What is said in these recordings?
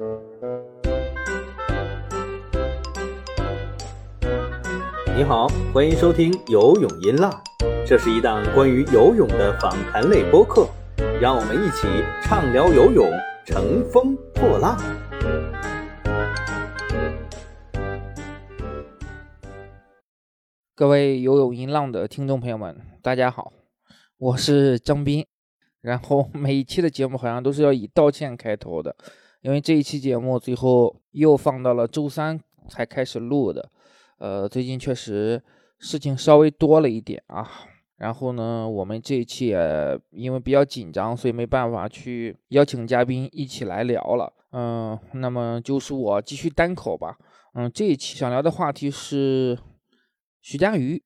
你好，欢迎收听游泳音浪，这是一档关于游泳的访谈类播客，让我们一起畅聊游泳，乘风破浪。各位游泳音浪的听众朋友们，大家好，我是张斌。然后每一期的节目好像都是要以道歉开头的，因为这一期节目最后又放到了周三才开始录的。呃，最近确实事情稍微多了一点啊。然后呢，我们这一期也因为比较紧张，所以没办法去邀请嘉宾一起来聊了。嗯，那么就是我继续单口吧。嗯，这一期想聊的话题是。徐嘉余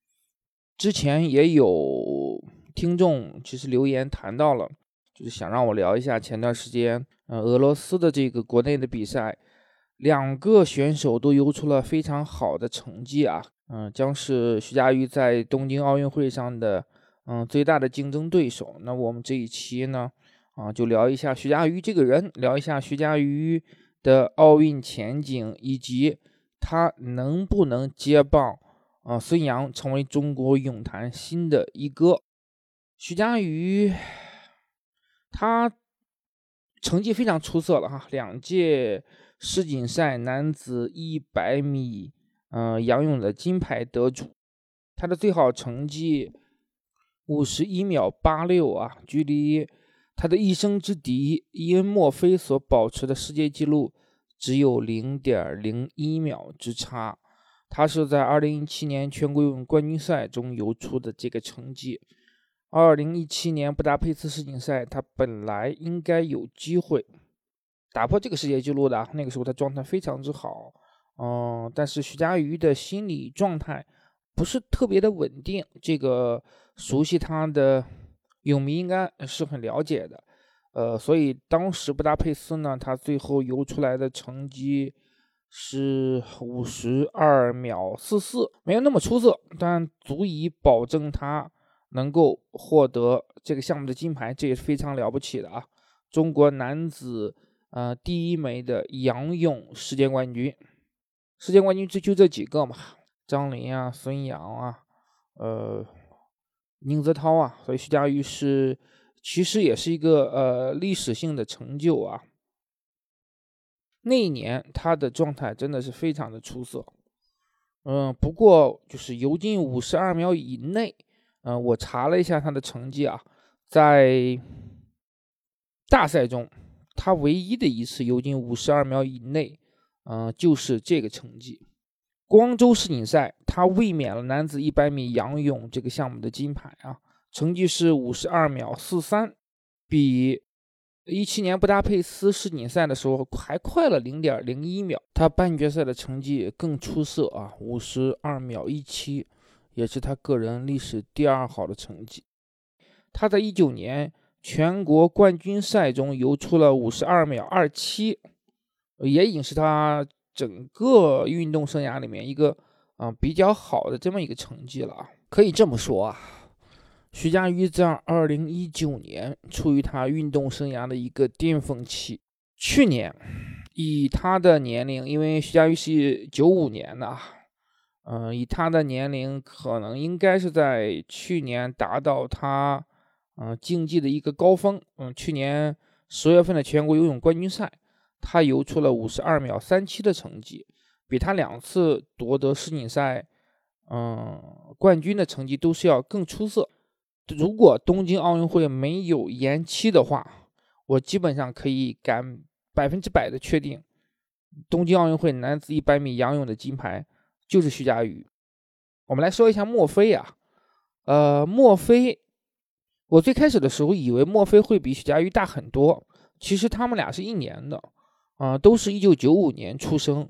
之前也有听众其实留言谈到了，就是想让我聊一下前段时间，呃，俄罗斯的这个国内的比赛，两个选手都游出了非常好的成绩啊，嗯，将是徐嘉余在东京奥运会上的嗯最大的竞争对手。那我们这一期呢，啊，就聊一下徐嘉余这个人，聊一下徐嘉余的奥运前景，以及他能不能接棒。啊，孙杨成为中国泳坛新的一哥。徐嘉余，他成绩非常出色了哈，两届世锦赛男子一百米，嗯，仰泳的金牌得主。他的最好成绩五十一秒八六啊，距离他的一生之敌伊恩·墨菲所保持的世界纪录只有零点零一秒之差。他是在2017年全国游泳冠军赛中游出的这个成绩。2017年布达佩斯世锦赛，他本来应该有机会打破这个世界纪录的。那个时候他状态非常之好，嗯，但是徐嘉余的心理状态不是特别的稳定。这个熟悉他的泳迷应该是很了解的，呃，所以当时布达佩斯呢，他最后游出来的成绩。是五十二秒四四，没有那么出色，但足以保证他能够获得这个项目的金牌，这也是非常了不起的啊！中国男子呃第一枚的仰泳世界冠军，世界冠军就就这几个嘛，张琳啊、孙杨啊、呃宁泽涛啊，所以徐嘉余是其实也是一个呃历史性的成就啊。那一年他的状态真的是非常的出色，嗯，不过就是游进五十二秒以内，嗯，我查了一下他的成绩啊，在大赛中，他唯一的一次游进五十二秒以内，嗯，就是这个成绩。光州世锦赛他卫冕了男子一百米仰泳这个项目的金牌啊，成绩是五十二秒四三，比。一七年布达佩斯世锦赛的时候还快了零点零一秒，他半决赛的成绩更出色啊，五十二秒一七，也是他个人历史第二好的成绩。他在一九年全国冠军赛中游出了五十二秒二七，也已经是他整个运动生涯里面一个啊比较好的这么一个成绩了啊，可以这么说啊。徐嘉余在2019年处于他运动生涯的一个巅峰期。去年，以他的年龄，因为徐嘉余是95年的，嗯，以他的年龄，可能应该是在去年达到他，嗯，竞技的一个高峰。嗯，去年十月份的全国游泳冠军赛，他游出了52秒37的成绩，比他两次夺得世锦赛，嗯，冠军的成绩都是要更出色。如果东京奥运会没有延期的话，我基本上可以敢百分之百的确定，东京奥运会男子一百米仰泳的金牌就是徐嘉余。我们来说一下墨菲啊，呃，墨菲，我最开始的时候以为墨菲会比徐嘉余大很多，其实他们俩是一年的，啊，都是一九九五年出生。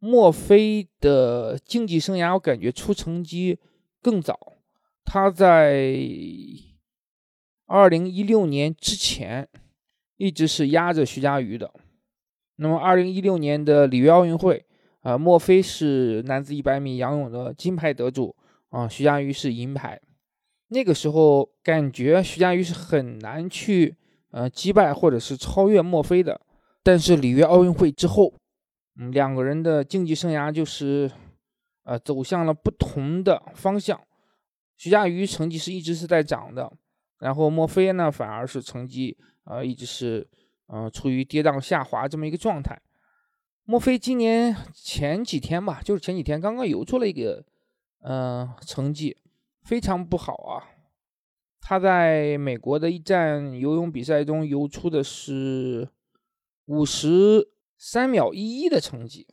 墨菲的竞技生涯，我感觉出成绩更早。他在二零一六年之前一直是压着徐嘉余的。那么二零一六年的里约奥运会，啊，莫非是男子一百米仰泳的金牌得主啊？徐嘉余是银牌。那个时候感觉徐嘉余是很难去呃击败或者是超越莫非的。但是里约奥运会之后，嗯，两个人的竞技生涯就是，呃，走向了不同的方向。徐嘉余成绩是一直是在涨的，然后莫非呢，反而是成绩呃一直是嗯处于跌宕下滑这么一个状态。莫非今年前几天吧，就是前几天刚刚游出了一个嗯成绩非常不好啊。他在美国的一站游泳比赛中游出的是五十三秒一一的成绩，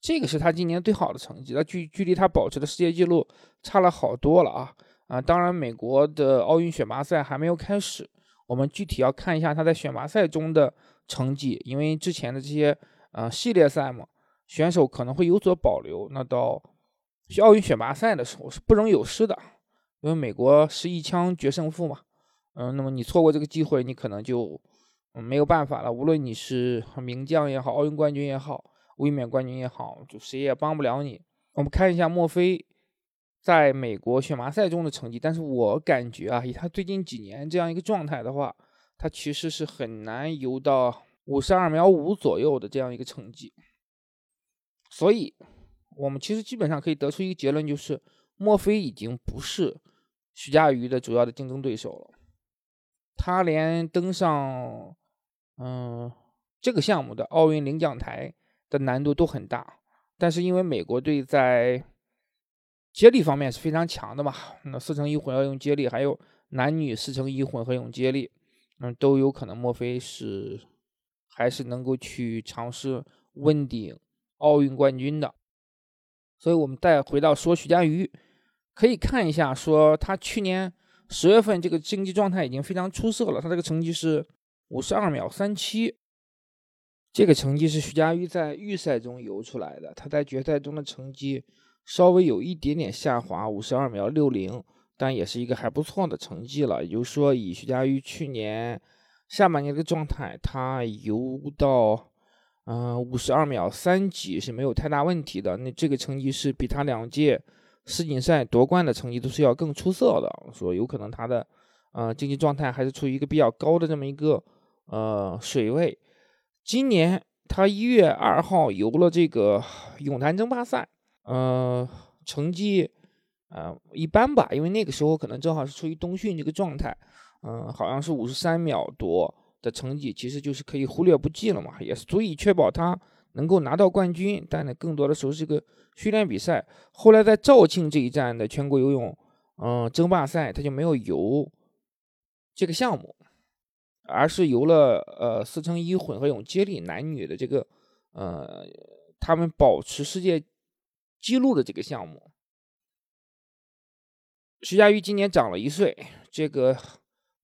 这个是他今年最好的成绩，那距距离他保持的世界纪录差了好多了啊啊！当然，美国的奥运选拔赛还没有开始，我们具体要看一下他在选拔赛中的成绩，因为之前的这些呃系列赛嘛，选手可能会有所保留，那到奥运选拔赛的时候是不容有失的。因为美国是一枪决胜负嘛，嗯，那么你错过这个机会，你可能就没有办法了。无论你是名将也好，奥运冠军也好，卫冕冠军也好，就谁也帮不了你。我们看一下墨菲在美国选拔赛中的成绩，但是我感觉啊，以他最近几年这样一个状态的话，他其实是很难游到五十二秒五左右的这样一个成绩。所以，我们其实基本上可以得出一个结论，就是墨菲已经不是。徐嘉余的主要的竞争对手了，他连登上嗯这个项目的奥运领奖台的难度都很大，但是因为美国队在接力方面是非常强的嘛，那四乘一混合泳接力还有男女四乘一混合泳接力，嗯都有可能莫非是还是能够去尝试问鼎奥运冠军的，所以我们再回到说徐嘉余。可以看一下，说他去年十月份这个竞技状态已经非常出色了，他这个成绩是五十二秒三七，这个成绩是徐嘉余在预赛中游出来的，他在决赛中的成绩稍微有一点点下滑，五十二秒六零，但也是一个还不错的成绩了。也就是说，以徐嘉余去年下半年的状态，他游到嗯五十二秒三几是没有太大问题的。那这个成绩是比他两届。世锦赛夺冠的成绩都是要更出色的，说有可能他的呃竞技状态还是处于一个比较高的这么一个呃水位。今年他一月二号游了这个泳坛争霸赛，呃，成绩呃一般吧，因为那个时候可能正好是处于冬训这个状态，嗯，好像是五十三秒多的成绩，其实就是可以忽略不计了嘛，也是足以确保他。能够拿到冠军，但呢，更多的时候是个训练比赛。后来在肇庆这一站的全国游泳，嗯，争霸赛，他就没有游这个项目，而是游了呃四乘一混合泳接力男女的这个呃他们保持世界纪录的这个项目。徐嘉余今年长了一岁，这个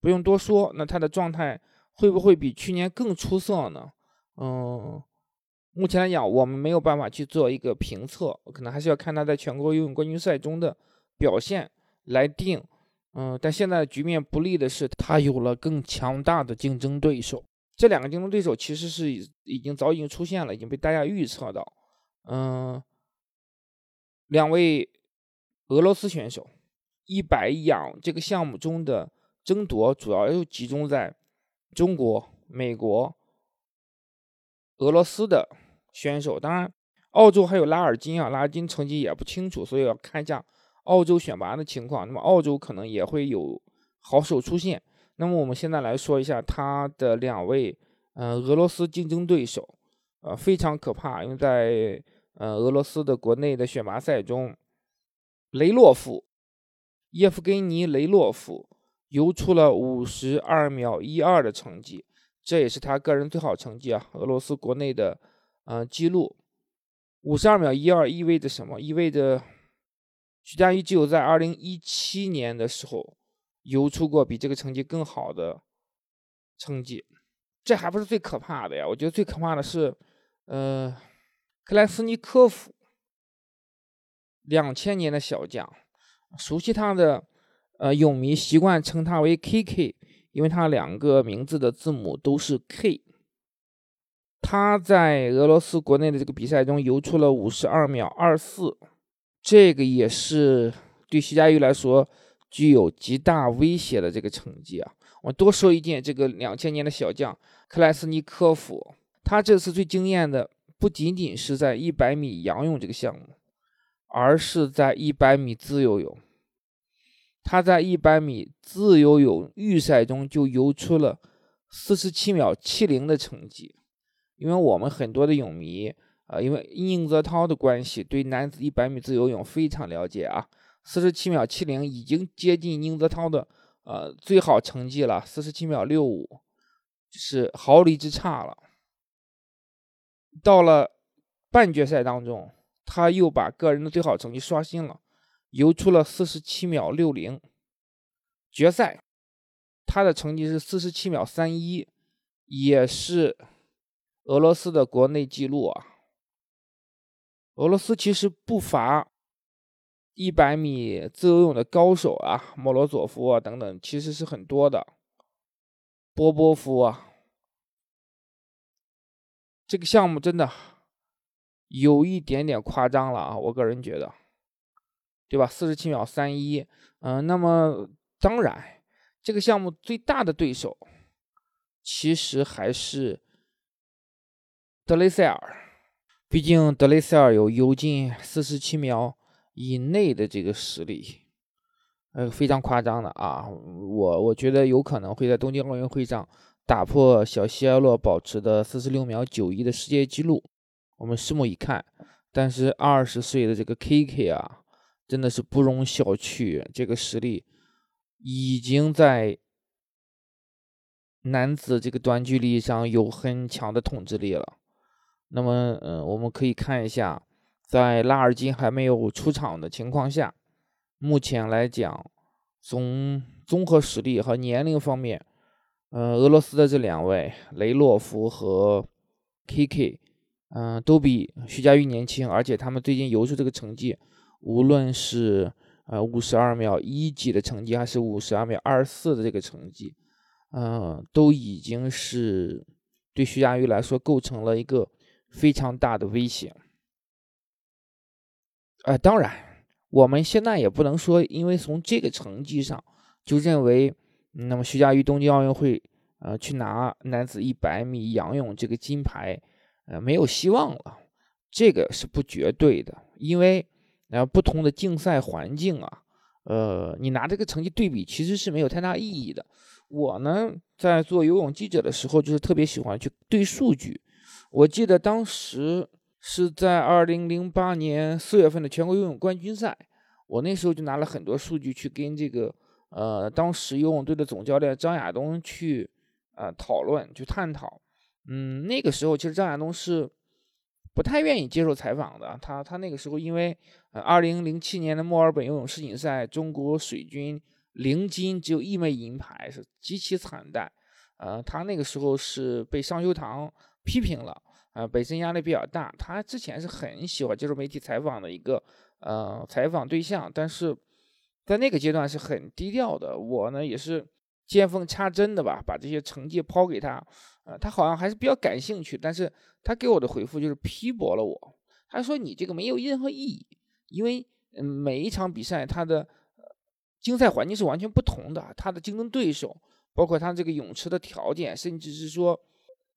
不用多说，那他的状态会不会比去年更出色呢？嗯。目前来讲，我们没有办法去做一个评测，可能还是要看他在全国游泳冠军赛中的表现来定。嗯，但现在的局面不利的是，他有了更强大的竞争对手。这两个竞争对手其实是已经早已经出现了，已经被大家预测到。嗯，两位俄罗斯选手，一百仰这个项目中的争夺主要又集中在中国、美国、俄罗斯的。选手当然，澳洲还有拉尔金啊，拉尔金成绩也不清楚，所以要看一下澳洲选拔的情况。那么澳洲可能也会有好手出现。那么我们现在来说一下他的两位呃俄罗斯竞争对手，呃非常可怕，因为在呃俄罗斯的国内的选拔赛中，雷洛夫叶夫根尼雷洛夫游出了五十二秒一二的成绩，这也是他个人最好成绩啊，俄罗斯国内的。嗯，记录五十二秒一二意味着什么？意味着徐嘉余只有在二零一七年的时候游出过比这个成绩更好的成绩。这还不是最可怕的呀！我觉得最可怕的是，呃，克莱斯尼科夫，两千年的小将，熟悉他的呃泳迷习惯称他为 KK，因为他两个名字的字母都是 K。他在俄罗斯国内的这个比赛中游出了五十二秒二四，这个也是对徐嘉余来说具有极大威胁的这个成绩啊。我多说一件，这个两千年的小将克莱斯尼科夫，他这次最惊艳的不仅仅是在一百米仰泳这个项目，而是在一百米自由泳。他在一百米自由泳预赛中就游出了四十七秒七零的成绩。因为我们很多的泳迷啊，因为宁泽涛的关系，对男子一百米自由泳非常了解啊。四十七秒七零已经接近宁泽涛的呃最好成绩了，四十七秒六五是毫厘之差了。到了半决赛当中，他又把个人的最好成绩刷新了，游出了四十七秒六零。决赛他的成绩是四十七秒三一，也是。俄罗斯的国内纪录啊，俄罗斯其实不乏一百米自由泳的高手啊，莫罗佐夫啊等等，其实是很多的。波波夫啊，这个项目真的有一点点夸张了啊，我个人觉得，对吧？四十七秒三一，嗯，那么当然，这个项目最大的对手其实还是。德雷塞尔，毕竟德雷塞尔有游进四十七秒以内的这个实力，呃，非常夸张的啊！我我觉得有可能会在东京奥运会上打破小希埃洛保持的四十六秒九一的世界纪录，我们拭目以看。但是二十岁的这个 KK 啊，真的是不容小觑，这个实力已经在男子这个短距离上有很强的统治力了。那么，嗯，我们可以看一下，在拉尔金还没有出场的情况下，目前来讲，从综合实力和年龄方面，呃，俄罗斯的这两位雷洛夫和 KK，嗯，都比徐嘉余年轻，而且他们最近游出这个成绩，无论是呃五十二秒一几的成绩，还是五十二秒二四的这个成绩，嗯，都已经是对徐嘉余来说构成了一个。非常大的威胁，呃，当然，我们现在也不能说，因为从这个成绩上就认为，那么徐嘉余东京奥运会，呃，去拿男子一百米仰泳这个金牌，呃，没有希望了，这个是不绝对的，因为，然后，不同的竞赛环境啊，呃，你拿这个成绩对比，其实是没有太大意义的。我呢，在做游泳记者的时候，就是特别喜欢去对数据。我记得当时是在二零零八年四月份的全国游泳冠军赛，我那时候就拿了很多数据去跟这个呃当时游泳队的总教练张亚东去呃讨论去探讨。嗯，那个时候其实张亚东是不太愿意接受采访的。他他那个时候因为呃二零零七年的墨尔本游泳世锦赛，中国水军零金只有一枚银牌，是极其惨淡。呃，他那个时候是被商修堂。批评了，啊，本身压力比较大。他之前是很喜欢接受媒体采访的一个，呃，采访对象，但是在那个阶段是很低调的。我呢也是见缝插针的吧，把这些成绩抛给他，呃，他好像还是比较感兴趣，但是他给我的回复就是批驳了我。他说你这个没有任何意义，因为嗯，每一场比赛他的竞赛环境是完全不同的，他的竞争对手，包括他这个泳池的条件，甚至是说。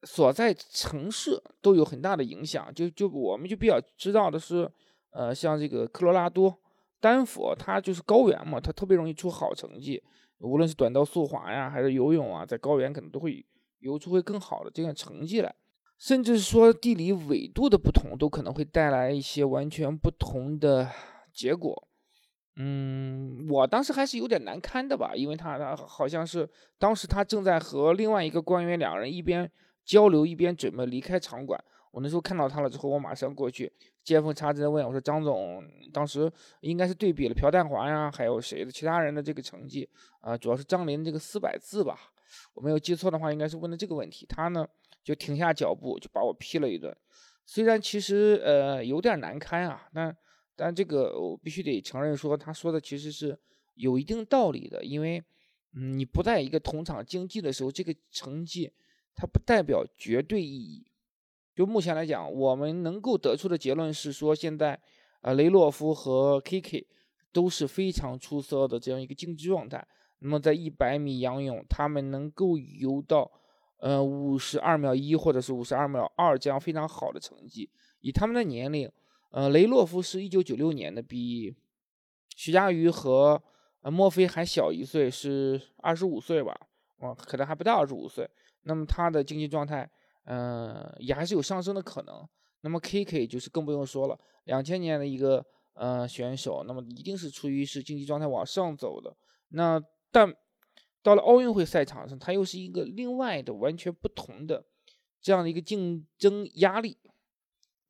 所在城市都有很大的影响，就就我们就比较知道的是，呃，像这个科罗拉多、丹佛，它就是高原嘛，它特别容易出好成绩，无论是短道速滑呀，还是游泳啊，在高原可能都会游出会更好的这个成绩来，甚至说地理纬度的不同，都可能会带来一些完全不同的结果。嗯，我当时还是有点难堪的吧，因为他他好像是当时他正在和另外一个官员两人一边。交流一边准备离开场馆，我那时候看到他了之后，我马上过去见缝插针问我说：“张总，当时应该是对比了朴淡华呀，还有谁的其他人的这个成绩啊？主要是张琳这个四百字吧，我没有记错的话，应该是问的这个问题。他呢就停下脚步，就把我批了一顿。虽然其实呃有点难堪啊，但但这个我必须得承认说，他说的其实是有一定道理的，因为嗯你不在一个同场竞技的时候，这个成绩。它不代表绝对意义。就目前来讲，我们能够得出的结论是说，现在，呃，雷洛夫和 KK 都是非常出色的这样一个竞技状态。那么在一百米仰泳，他们能够游到呃，五十二秒一或者是五十二秒二这样非常好的成绩。以他们的年龄，呃，雷洛夫是一九九六年的，比徐嘉余和呃墨菲还小一岁，是二十五岁吧？哦，可能还不到二十五岁。那么他的竞技状态，嗯，也还是有上升的可能。那么 KK 就是更不用说了，两千年的一个呃选手，那么一定是处于是竞技状态往上走的。那但到了奥运会赛场上，它又是一个另外的完全不同的这样的一个竞争压力。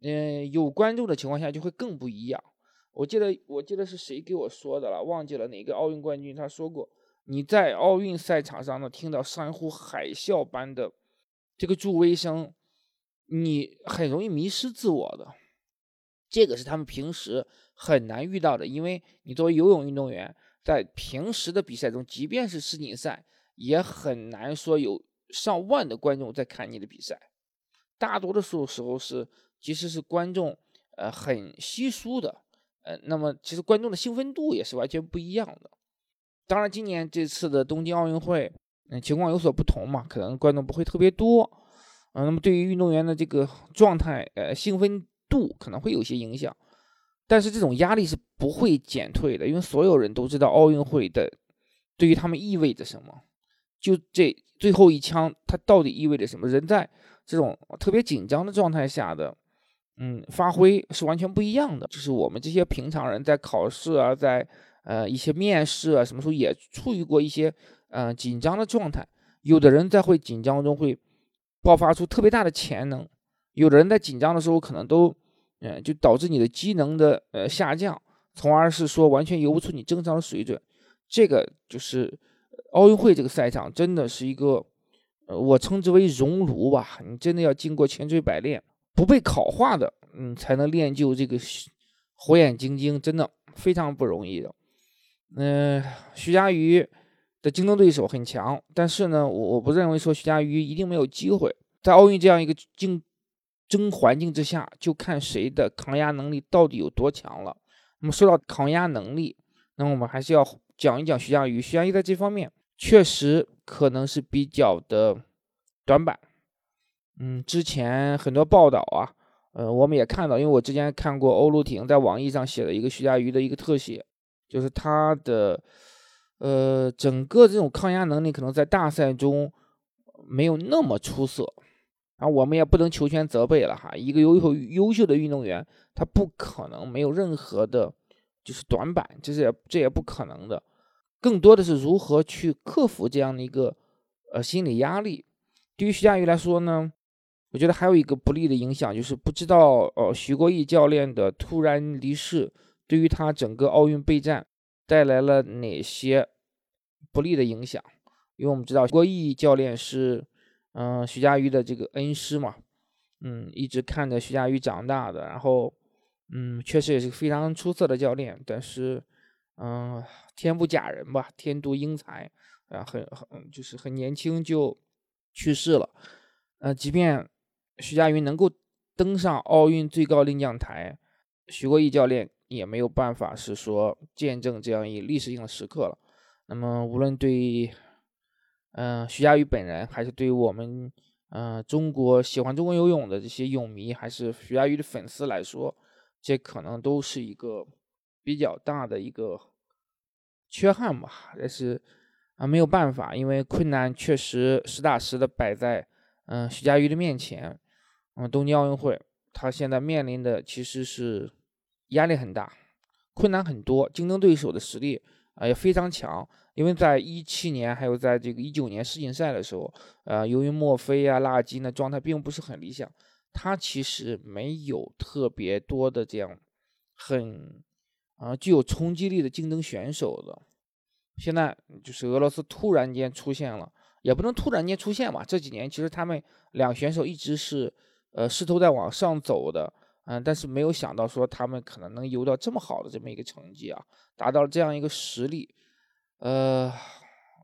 嗯，有观众的情况下就会更不一样。我记得我记得是谁给我说的了，忘记了哪个奥运冠军他说过，你在奥运赛场上呢听到山呼海啸般的这个助威声，你很容易迷失自我的。这个是他们平时很难遇到的，因为你作为游泳运动员。在平时的比赛中，即便是世锦赛，也很难说有上万的观众在看你的比赛。大多的时时候是，即使是观众，呃，很稀疏的，呃，那么其实观众的兴奋度也是完全不一样的。当然，今年这次的东京奥运会，嗯，情况有所不同嘛，可能观众不会特别多，嗯，那么对于运动员的这个状态，呃，兴奋度可能会有些影响。但是这种压力是不会减退的，因为所有人都知道奥运会的对于他们意味着什么。就这最后一枪，它到底意味着什么？人在这种特别紧张的状态下的，嗯，发挥是完全不一样的。就是我们这些平常人在考试啊，在呃一些面试啊，什么时候也处于过一些嗯紧张的状态。有的人在会紧张中会爆发出特别大的潜能，有的人在紧张的时候可能都。嗯，就导致你的机能的呃下降，从而是说完全游不出你正常的水准。这个就是奥运会这个赛场真的是一个，呃，我称之为熔炉吧。你真的要经过千锤百炼，不被烤化的，嗯，才能练就这个火眼金睛，真的非常不容易的。嗯，徐嘉余的竞争对手很强，但是呢，我我不认为说徐嘉余一定没有机会在奥运这样一个竞。争环境之下，就看谁的抗压能力到底有多强了。那么说到抗压能力，那我们还是要讲一讲徐嘉余。徐嘉余在这方面确实可能是比较的短板。嗯，之前很多报道啊，呃，我们也看到，因为我之前看过欧陆婷在网易上写的一个徐嘉余的一个特写，就是他的呃整个这种抗压能力可能在大赛中没有那么出色。啊，我们也不能求全责备了哈。一个优秀优秀的运动员，他不可能没有任何的，就是短板，这是这也不可能的。更多的是如何去克服这样的一个呃心理压力。对于徐嘉余来说呢，我觉得还有一个不利的影响，就是不知道呃徐国义教练的突然离世，对于他整个奥运备战带来了哪些不利的影响？因为我们知道徐国义教练是。嗯，徐嘉余的这个恩师嘛，嗯，一直看着徐嘉余长大的，然后，嗯，确实也是非常出色的教练，但是，嗯，天不假人吧，天妒英才，啊，很很就是很年轻就去世了，呃，即便徐嘉余能够登上奥运最高领奖台，徐国义教练也没有办法是说见证这样一历史性的时刻了。那么，无论对。嗯，徐嘉余本人，还是对于我们，嗯，中国喜欢中国游泳的这些泳迷，还是徐嘉余的粉丝来说，这可能都是一个比较大的一个缺憾吧。但是啊，没有办法，因为困难确实实打实的摆在嗯徐嘉余的面前。嗯，东京奥运会，他现在面临的其实是压力很大，困难很多，竞争对手的实力啊也非常强。因为在一七年，还有在这个一九年世锦赛的时候，呃，由于墨菲啊、拉基呢状态并不是很理想，他其实没有特别多的这样很啊具有冲击力的竞争选手的。现在就是俄罗斯突然间出现了，也不能突然间出现吧？这几年其实他们两选手一直是呃势头在往上走的，嗯，但是没有想到说他们可能能游到这么好的这么一个成绩啊，达到了这样一个实力。呃，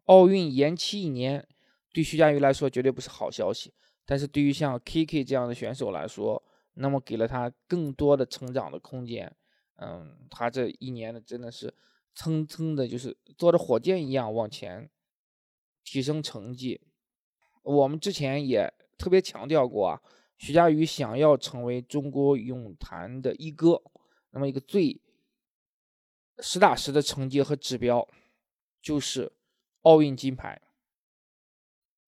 奥运延期一年，对徐嘉余来说绝对不是好消息。但是对于像 KK 这样的选手来说，那么给了他更多的成长的空间。嗯，他这一年呢，真的是蹭蹭的，就是坐着火箭一样往前提升成绩。我们之前也特别强调过啊，徐嘉余想要成为中国泳坛的一哥，那么一个最实打实的成绩和指标就是奥运金牌，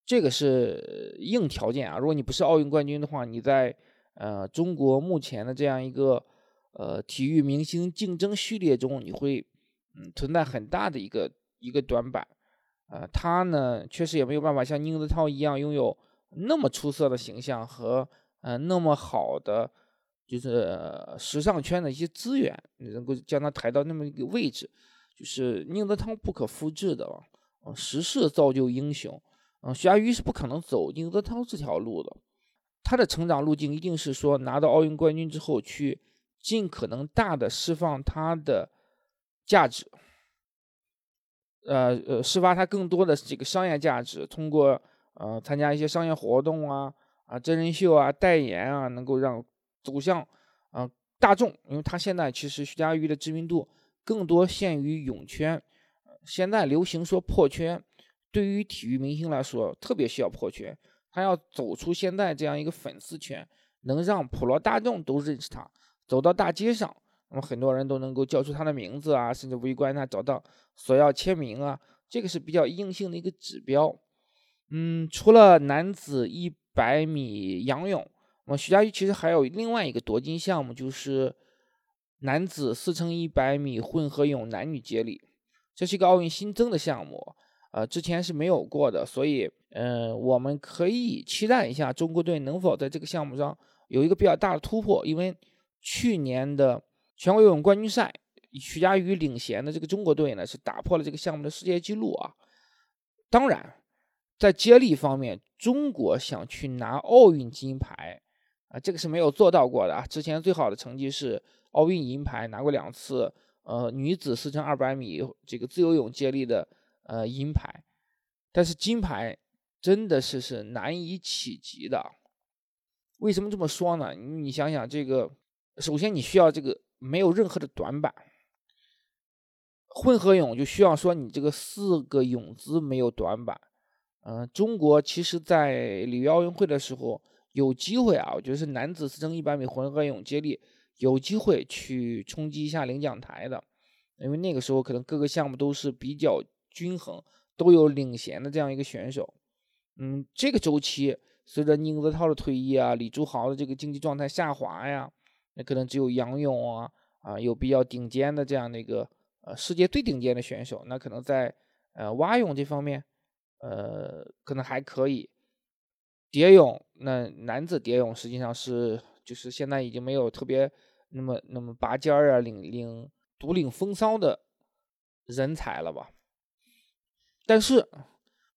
这个是硬条件啊。如果你不是奥运冠军的话，你在呃中国目前的这样一个呃体育明星竞争序列中，你会嗯存在很大的一个一个短板。呃，他呢确实也没有办法像宁泽涛一样拥有那么出色的形象和呃那么好的就是时尚圈的一些资源，能够将他抬到那么一个位置，就是宁泽涛不可复制的啊，时势造就英雄，嗯，徐嘉余是不可能走宁泽涛这条路的，他的成长路径一定是说拿到奥运冠军之后去尽可能大的释放他的价值。呃呃，释放它更多的这个商业价值，通过呃参加一些商业活动啊啊真人秀啊代言啊，能够让走向啊大众。因为他现在其实徐嘉余的知名度更多限于泳圈，现在流行说破圈，对于体育明星来说特别需要破圈，他要走出现在这样一个粉丝圈，能让普罗大众都认识他，走到大街上。那么很多人都能够叫出他的名字啊，甚至围观他，找到索要签名啊，这个是比较硬性的一个指标。嗯，除了男子一百米仰泳，那么徐嘉余其实还有另外一个夺金项目，就是男子四乘一百米混合泳男女接力，这是一个奥运新增的项目，呃，之前是没有过的，所以，嗯，我们可以期待一下中国队能否在这个项目上有一个比较大的突破，因为去年的。全国游泳冠军赛，徐嘉余领衔的这个中国队呢，是打破了这个项目的世界纪录啊。当然，在接力方面，中国想去拿奥运金牌啊，这个是没有做到过的啊。之前最好的成绩是奥运银牌，拿过两次，呃，女子四乘二百米这个自由泳接力的呃银牌，但是金牌真的是是难以企及的。为什么这么说呢？你想想这个，首先你需要这个。没有任何的短板，混合泳就需要说你这个四个泳姿没有短板。嗯，中国其实在里约奥运会的时候有机会啊，我觉得是男子四乘一百米混合泳接力有机会去冲击一下领奖台的，因为那个时候可能各个项目都是比较均衡，都有领衔的这样一个选手。嗯，这个周期随着宁泽涛的退役啊，李朱濠的这个竞技状态下滑呀。那可能只有仰泳啊啊有比较顶尖的这样的一个呃世界最顶尖的选手，那可能在呃蛙泳这方面呃可能还可以。蝶泳那男子蝶泳实际上是就是现在已经没有特别那么那么拔尖儿啊领领独领风骚的人才了吧？但是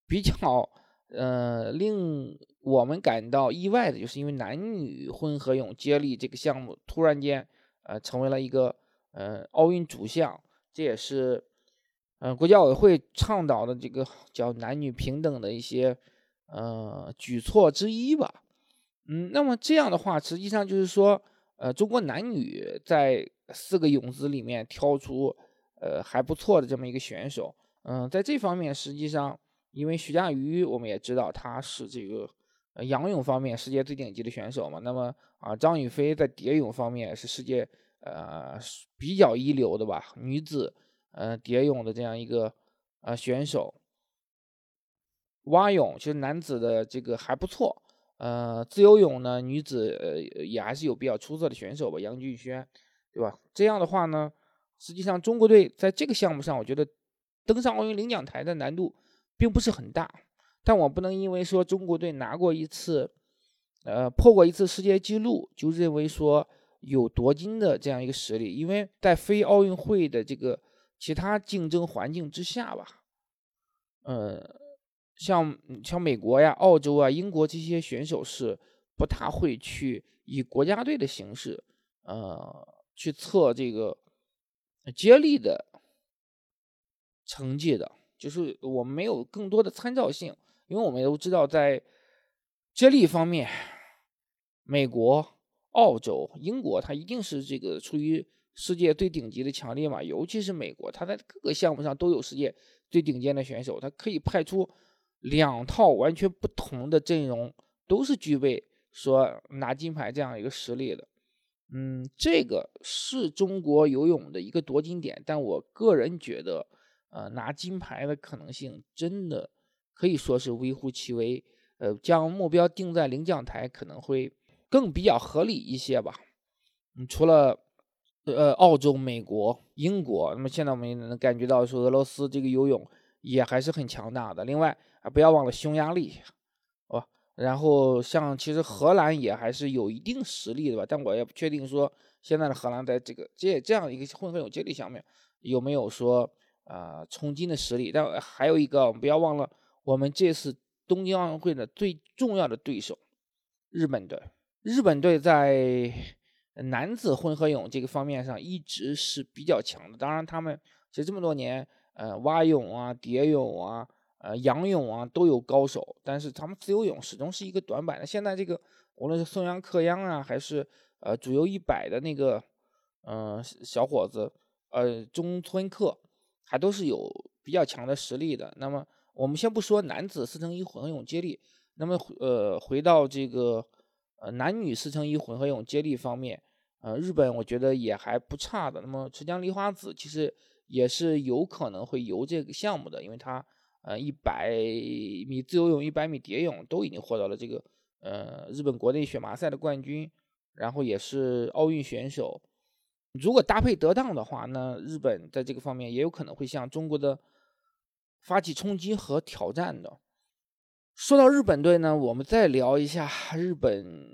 比较呃令。我们感到意外的就是，因为男女混合泳接力这个项目突然间，呃，成为了一个呃奥运主项，这也是嗯国家委会倡导的这个叫男女平等的一些呃举措之一吧。嗯，那么这样的话，实际上就是说，呃，中国男女在四个泳姿里面挑出呃还不错的这么一个选手。嗯，在这方面，实际上因为徐嘉余，我们也知道他是这个。仰泳方面世界最顶级的选手嘛，那么啊，张雨霏在蝶泳方面是世界呃比较一流的吧，女子呃蝶泳的这样一个呃选手。蛙泳其实男子的这个还不错，呃，自由泳呢女子呃也还是有比较出色的选手吧，杨俊轩，对吧？这样的话呢，实际上中国队在这个项目上，我觉得登上奥运领奖台的难度并不是很大。但我不能因为说中国队拿过一次，呃，破过一次世界纪录，就认为说有夺金的这样一个实力。因为在非奥运会的这个其他竞争环境之下吧，呃，像像美国呀、澳洲啊、英国这些选手是不大会去以国家队的形式，呃，去测这个接力的成绩的，就是我们没有更多的参照性。因为我们都知道，在接力方面，美国、澳洲、英国，它一定是这个处于世界最顶级的强力嘛。尤其是美国，他在各个项目上都有世界最顶尖的选手，他可以派出两套完全不同的阵容，都是具备说拿金牌这样一个实力的。嗯，这个是中国游泳的一个夺金点，但我个人觉得，呃，拿金牌的可能性真的可以说是微乎其微。呃，将目标定在领奖台可能会更比较合理一些吧。嗯，除了呃澳洲、美国、英国，那么现在我们也能感觉到说俄罗斯这个游泳也还是很强大的。另外啊，不要忘了匈牙利，哦，然后像其实荷兰也还是有一定实力的吧，但我也不确定说现在的荷兰在这个这这样一个混合泳接力项目有没有说啊冲金的实力。但还有一个，我们不要忘了我们这次。东京奥运会的最重要的对手，日本队。日本队在男子混合泳这个方面上一直是比较强的。当然，他们其实这么多年，呃，蛙泳啊、蝶泳啊、呃，仰泳啊都有高手，但是他们自由泳始终是一个短板的。现在这个无论是松阳克央啊，还是呃主游一百的那个嗯小伙子，呃中村克，还都是有比较强的实力的。那么。我们先不说男子四乘一混合泳接力，那么呃，回到这个呃男女四乘一混合泳接力方面，呃，日本我觉得也还不差的。那么池江梨花子其实也是有可能会游这个项目的，因为他呃一百米自由泳、一百米蝶泳都已经获得了这个呃日本国内选拔赛的冠军，然后也是奥运选手。如果搭配得当的话，那日本在这个方面也有可能会向中国的。发起冲击和挑战的。说到日本队呢，我们再聊一下日本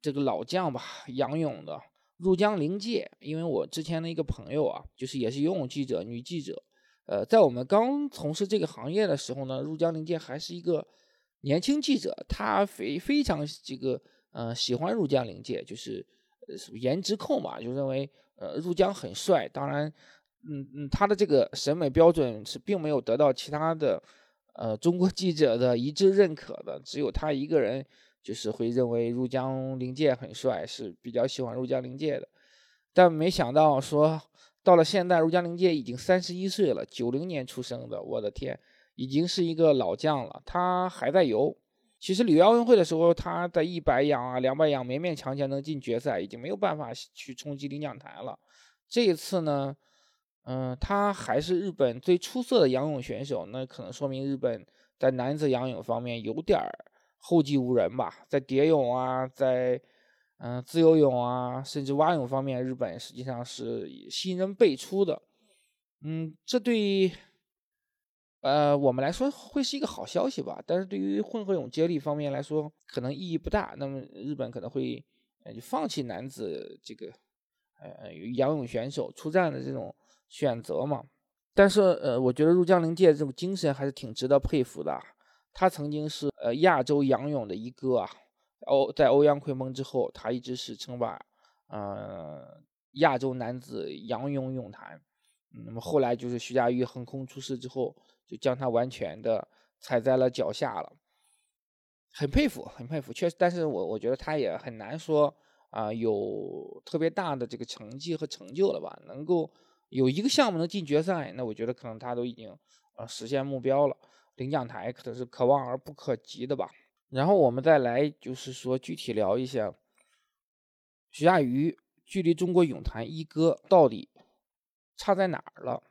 这个老将吧，仰泳的入江陵介。因为我之前的一个朋友啊，就是也是游泳记者，女记者。呃，在我们刚从事这个行业的时候呢，入江陵介还是一个年轻记者，他非非常这个呃喜欢入江陵介，就是颜值控嘛，就认为呃入江很帅。当然。嗯嗯，他的这个审美标准是并没有得到其他的呃中国记者的一致认可的，只有他一个人就是会认为入江陵介很帅，是比较喜欢入江陵介的。但没想到说到了现在，入江陵介已经三十一岁了，九零年出生的，我的天，已经是一个老将了，他还在游。其实里约奥运会的时候，他的一百仰啊、两百仰勉勉强强能进决赛，已经没有办法去冲击领奖台了。这一次呢？嗯，他还是日本最出色的仰泳选手，那可能说明日本在男子仰泳方面有点儿后继无人吧。在蝶泳啊，在嗯自由泳啊，甚至蛙泳方面，日本实际上是新人辈出的。嗯，这对呃我们来说会是一个好消息吧。但是对于混合泳接力方面来说，可能意义不大。那么日本可能会呃放弃男子这个呃仰泳选手出战的这种。选择嘛，但是呃，我觉得入江陵介这种精神还是挺值得佩服的。他曾经是呃亚洲仰泳的一哥啊，欧在欧阳奎蒙之后，他一直是称霸呃亚洲男子仰泳泳坛。那么后来就是徐嘉余横空出世之后，就将他完全的踩在了脚下了。很佩服，很佩服，确实，但是我我觉得他也很难说啊有特别大的这个成绩和成就了吧，能够。有一个项目能进决赛，那我觉得可能他都已经呃实现目标了，领奖台可能是可望而不可及的吧。然后我们再来就是说具体聊一下徐嘉余距离中国泳坛一哥到底差在哪儿了？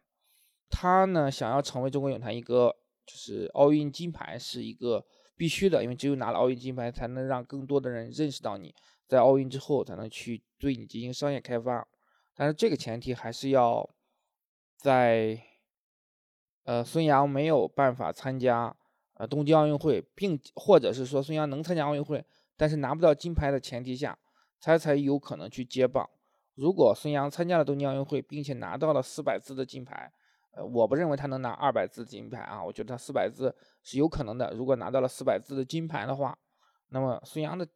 他呢想要成为中国泳坛一哥，就是奥运金牌是一个必须的，因为只有拿了奥运金牌，才能让更多的人认识到你，在奥运之后才能去对你进行商业开发。但是这个前提还是要在呃孙杨没有办法参加呃东京奥运会，并或者是说孙杨能参加奥运会，但是拿不到金牌的前提下，他才有可能去接棒。如果孙杨参加了东京奥运会，并且拿到了四百字的金牌，呃，我不认为他能拿二百字金牌啊，我觉得他四百字是有可能的。如果拿到了四百字的金牌的话，那么孙杨的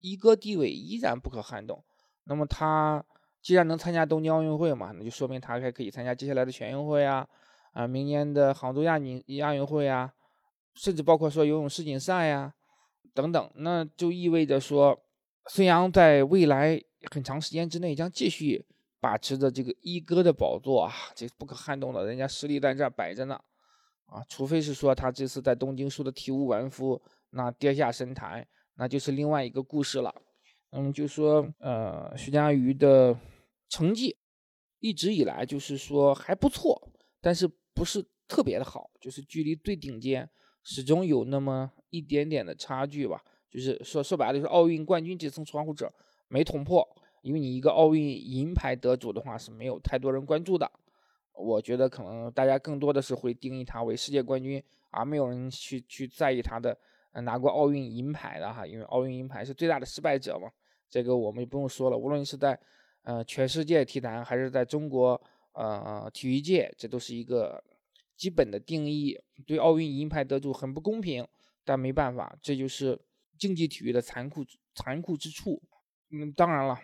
一哥地位依然不可撼动。那么他。既然能参加东京奥运会嘛，那就说明他还可以参加接下来的全运会啊，啊，明年的杭州亚锦亚运会啊，甚至包括说游泳世锦赛呀，等等，那就意味着说，孙杨在未来很长时间之内将继续把持着这个一哥的宝座啊，这不可撼动的，人家实力在这摆着呢。啊，除非是说他这次在东京输的体无完肤，那跌下神坛，那就是另外一个故事了。嗯，就说呃，徐嘉余的成绩一直以来就是说还不错，但是不是特别的好，就是距离最顶尖始终有那么一点点的差距吧。就是说说白了，就是奥运冠军这层窗户纸没捅破，因为你一个奥运银牌得主的话是没有太多人关注的。我觉得可能大家更多的是会定义他为世界冠军，而没有人去去在意他的拿过奥运银牌的哈，因为奥运银牌是最大的失败者嘛。这个我们也不用说了，无论是在呃全世界体坛，还是在中国呃体育界，这都是一个基本的定义。对奥运银牌得主很不公平，但没办法，这就是竞技体育的残酷残酷之处。嗯，当然了，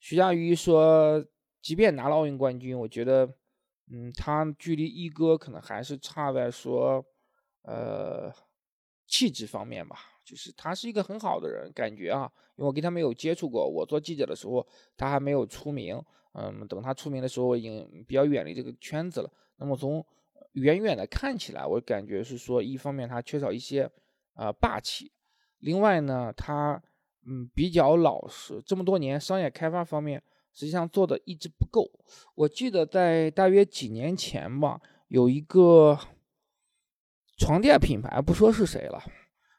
徐嘉余说，即便拿了奥运冠军，我觉得，嗯，他距离一哥可能还是差在说，呃，气质方面吧。就是他是一个很好的人，感觉啊，因为我跟他没有接触过。我做记者的时候，他还没有出名。嗯，等他出名的时候，我已经比较远离这个圈子了。那么从远远的看起来，我感觉是说，一方面他缺少一些呃霸气，另外呢，他嗯比较老实。这么多年商业开发方面，实际上做的一直不够。我记得在大约几年前吧，有一个床垫品牌，不说是谁了。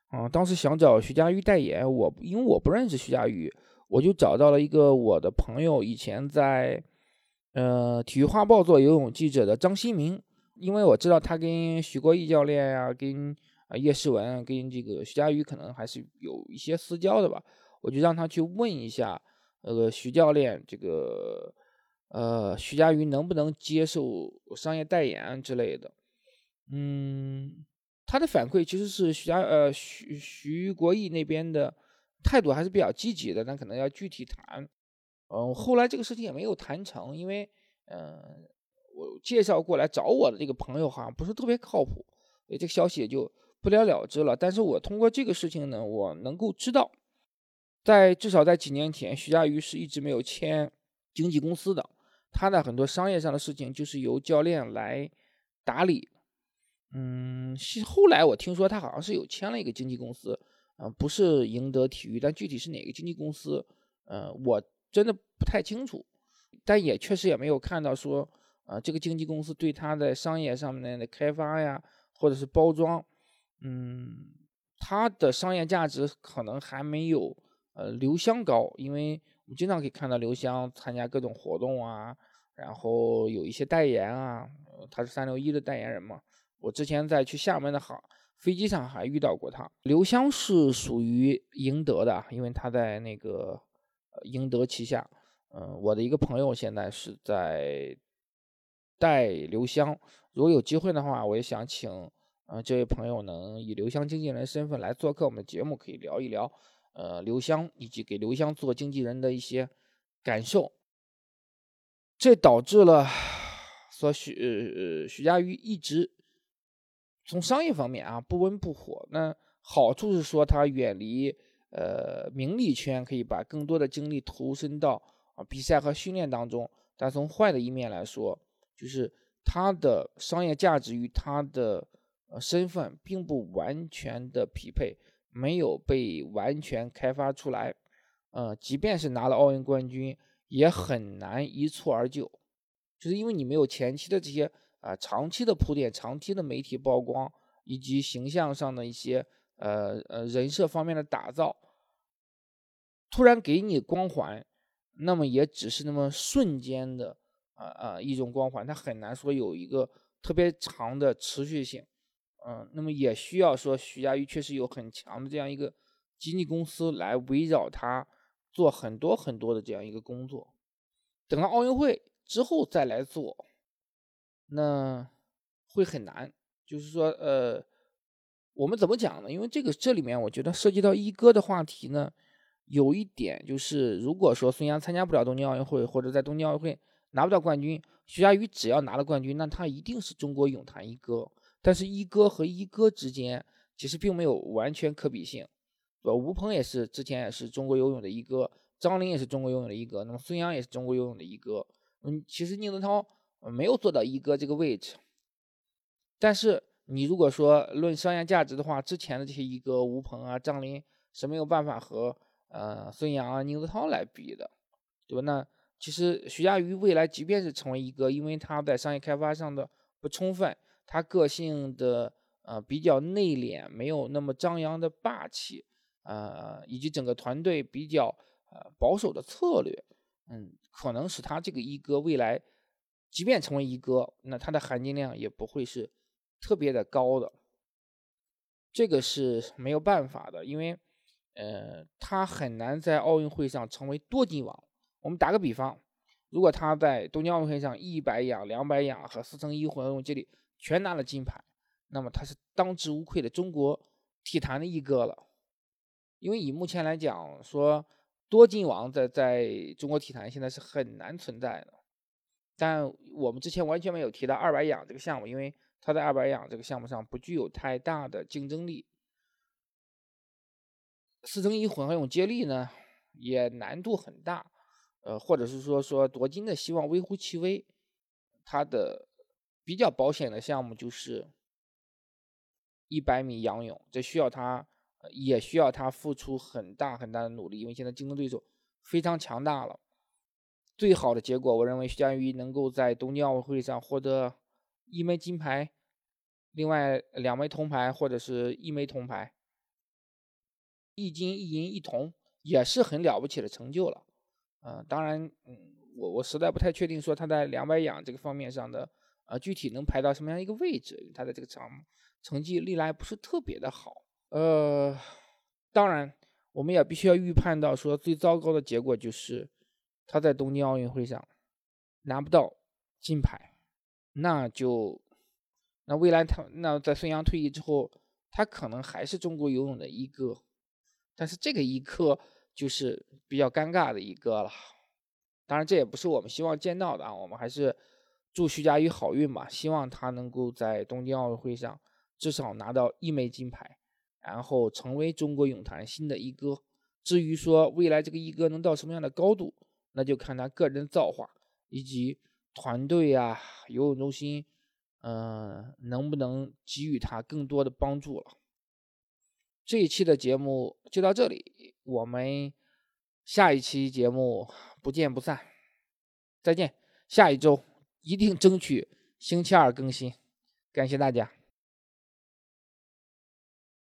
啊，当时想找徐佳玉代言，我因为我不认识徐佳玉，我就找到了一个我的朋友，以前在呃体育画报做游泳记者的张新明，因为我知道他跟徐国义教练呀，跟啊叶诗文，跟这个徐嘉余可能还是有一些私交的吧，我就让他去问一下，呃徐教练，这个呃徐嘉余能不能接受商业代言之类的，嗯。他的反馈其实是徐家呃徐徐国义那边的态度还是比较积极的，但可能要具体谈。嗯，后来这个事情也没有谈成，因为嗯我介绍过来找我的这个朋友好像不是特别靠谱，所以这个消息也就不了了之了。但是我通过这个事情呢，我能够知道，在至少在几年前，徐嘉余是一直没有签经纪公司的，他的很多商业上的事情就是由教练来打理。嗯，是后来我听说他好像是有签了一个经纪公司，嗯，不是赢得体育，但具体是哪个经纪公司，呃，我真的不太清楚，但也确实也没有看到说，呃，这个经纪公司对他的商业上面的开发呀，或者是包装，嗯，他的商业价值可能还没有呃刘湘高，因为我们经常可以看到刘湘参加各种活动啊，然后有一些代言啊，他是三六一的代言人嘛。我之前在去厦门的航飞机上还遇到过他。刘湘是属于赢得的，因为他在那个赢得旗下。嗯，我的一个朋友现在是在带刘湘。如果有机会的话，我也想请呃这位朋友能以刘湘经纪人身份来做客我们的节目，可以聊一聊呃刘湘以及给刘湘做经纪人的一些感受。这导致了说徐徐嘉余一直。从商业方面啊，不温不火。那好处是说他远离呃名利圈，可以把更多的精力投身到啊比赛和训练当中。但从坏的一面来说，就是他的商业价值与他的呃身份并不完全的匹配，没有被完全开发出来。呃，即便是拿了奥运冠军，也很难一蹴而就，就是因为你没有前期的这些。啊，长期的铺垫，长期的媒体曝光，以及形象上的一些呃呃人设方面的打造，突然给你光环，那么也只是那么瞬间的啊啊一种光环，它很难说有一个特别长的持续性。嗯，那么也需要说徐嘉余确实有很强的这样一个经纪公司来围绕他做很多很多的这样一个工作，等到奥运会之后再来做。那会很难，就是说，呃，我们怎么讲呢？因为这个这里面，我觉得涉及到一哥的话题呢，有一点就是，如果说孙杨参加不了东京奥运会，或者在东京奥运会拿不到冠军，徐嘉余只要拿了冠军，那他一定是中国泳坛一哥。但是，一哥和一哥之间其实并没有完全可比性，对吧？吴鹏也是之前也是中国游泳的一哥，张琳也是中国游泳的一哥，那么孙杨也是中国游泳的一哥。嗯，其实宁泽涛。没有做到一哥这个位置，但是你如果说论商业价值的话，之前的这些一哥吴鹏啊、张琳是没有办法和呃孙杨啊、宁泽涛来比的，对吧？那其实徐嘉余未来即便是成为一个，因为他在商业开发上的不充分，他个性的呃比较内敛，没有那么张扬的霸气，呃，以及整个团队比较呃保守的策略，嗯，可能使他这个一哥未来即便成为一哥，那他的含金量也不会是。特别的高的，这个是没有办法的，因为，呃，他很难在奥运会上成为多金王。我们打个比方，如果他在东京奥运会上一百仰、两百仰和四乘一混合接力全拿了金牌，那么他是当之无愧的中国体坛的一哥了。因为以目前来讲，说多金王在在中国体坛现在是很难存在的。但我们之前完全没有提到二百仰这个项目，因为。他在二百仰这个项目上不具有太大的竞争力，四乘一混合泳接力呢也难度很大，呃，或者是说说夺金的希望微乎其微。他的比较保险的项目就是一百米仰泳，这需要他也需要他付出很大很大的努力，因为现在竞争对手非常强大了。最好的结果，我认为徐嘉余能够在东京奥运会上获得。一枚金牌，另外两枚铜牌或者是一枚铜牌，一金一银一铜也是很了不起的成就了。嗯，当然，嗯，我我实在不太确定说他在两百仰这个方面上的，呃，具体能排到什么样一个位置？他的这个成成绩历来不是特别的好。呃，当然，我们也必须要预判到说最糟糕的结果就是他在东京奥运会上拿不到金牌。那就，那未来他那在孙杨退役之后，他可能还是中国游泳的一哥，但是这个一哥就是比较尴尬的一个了。当然，这也不是我们希望见到的啊。我们还是祝徐嘉余好运吧，希望他能够在东京奥运会上至少拿到一枚金牌，然后成为中国泳坛新的一哥。至于说未来这个一哥能到什么样的高度，那就看他个人造化以及。团队呀，游泳中心，嗯，能不能给予他更多的帮助了？这一期的节目就到这里，我们下一期节目不见不散，再见！下一周一定争取星期二更新，感谢大家。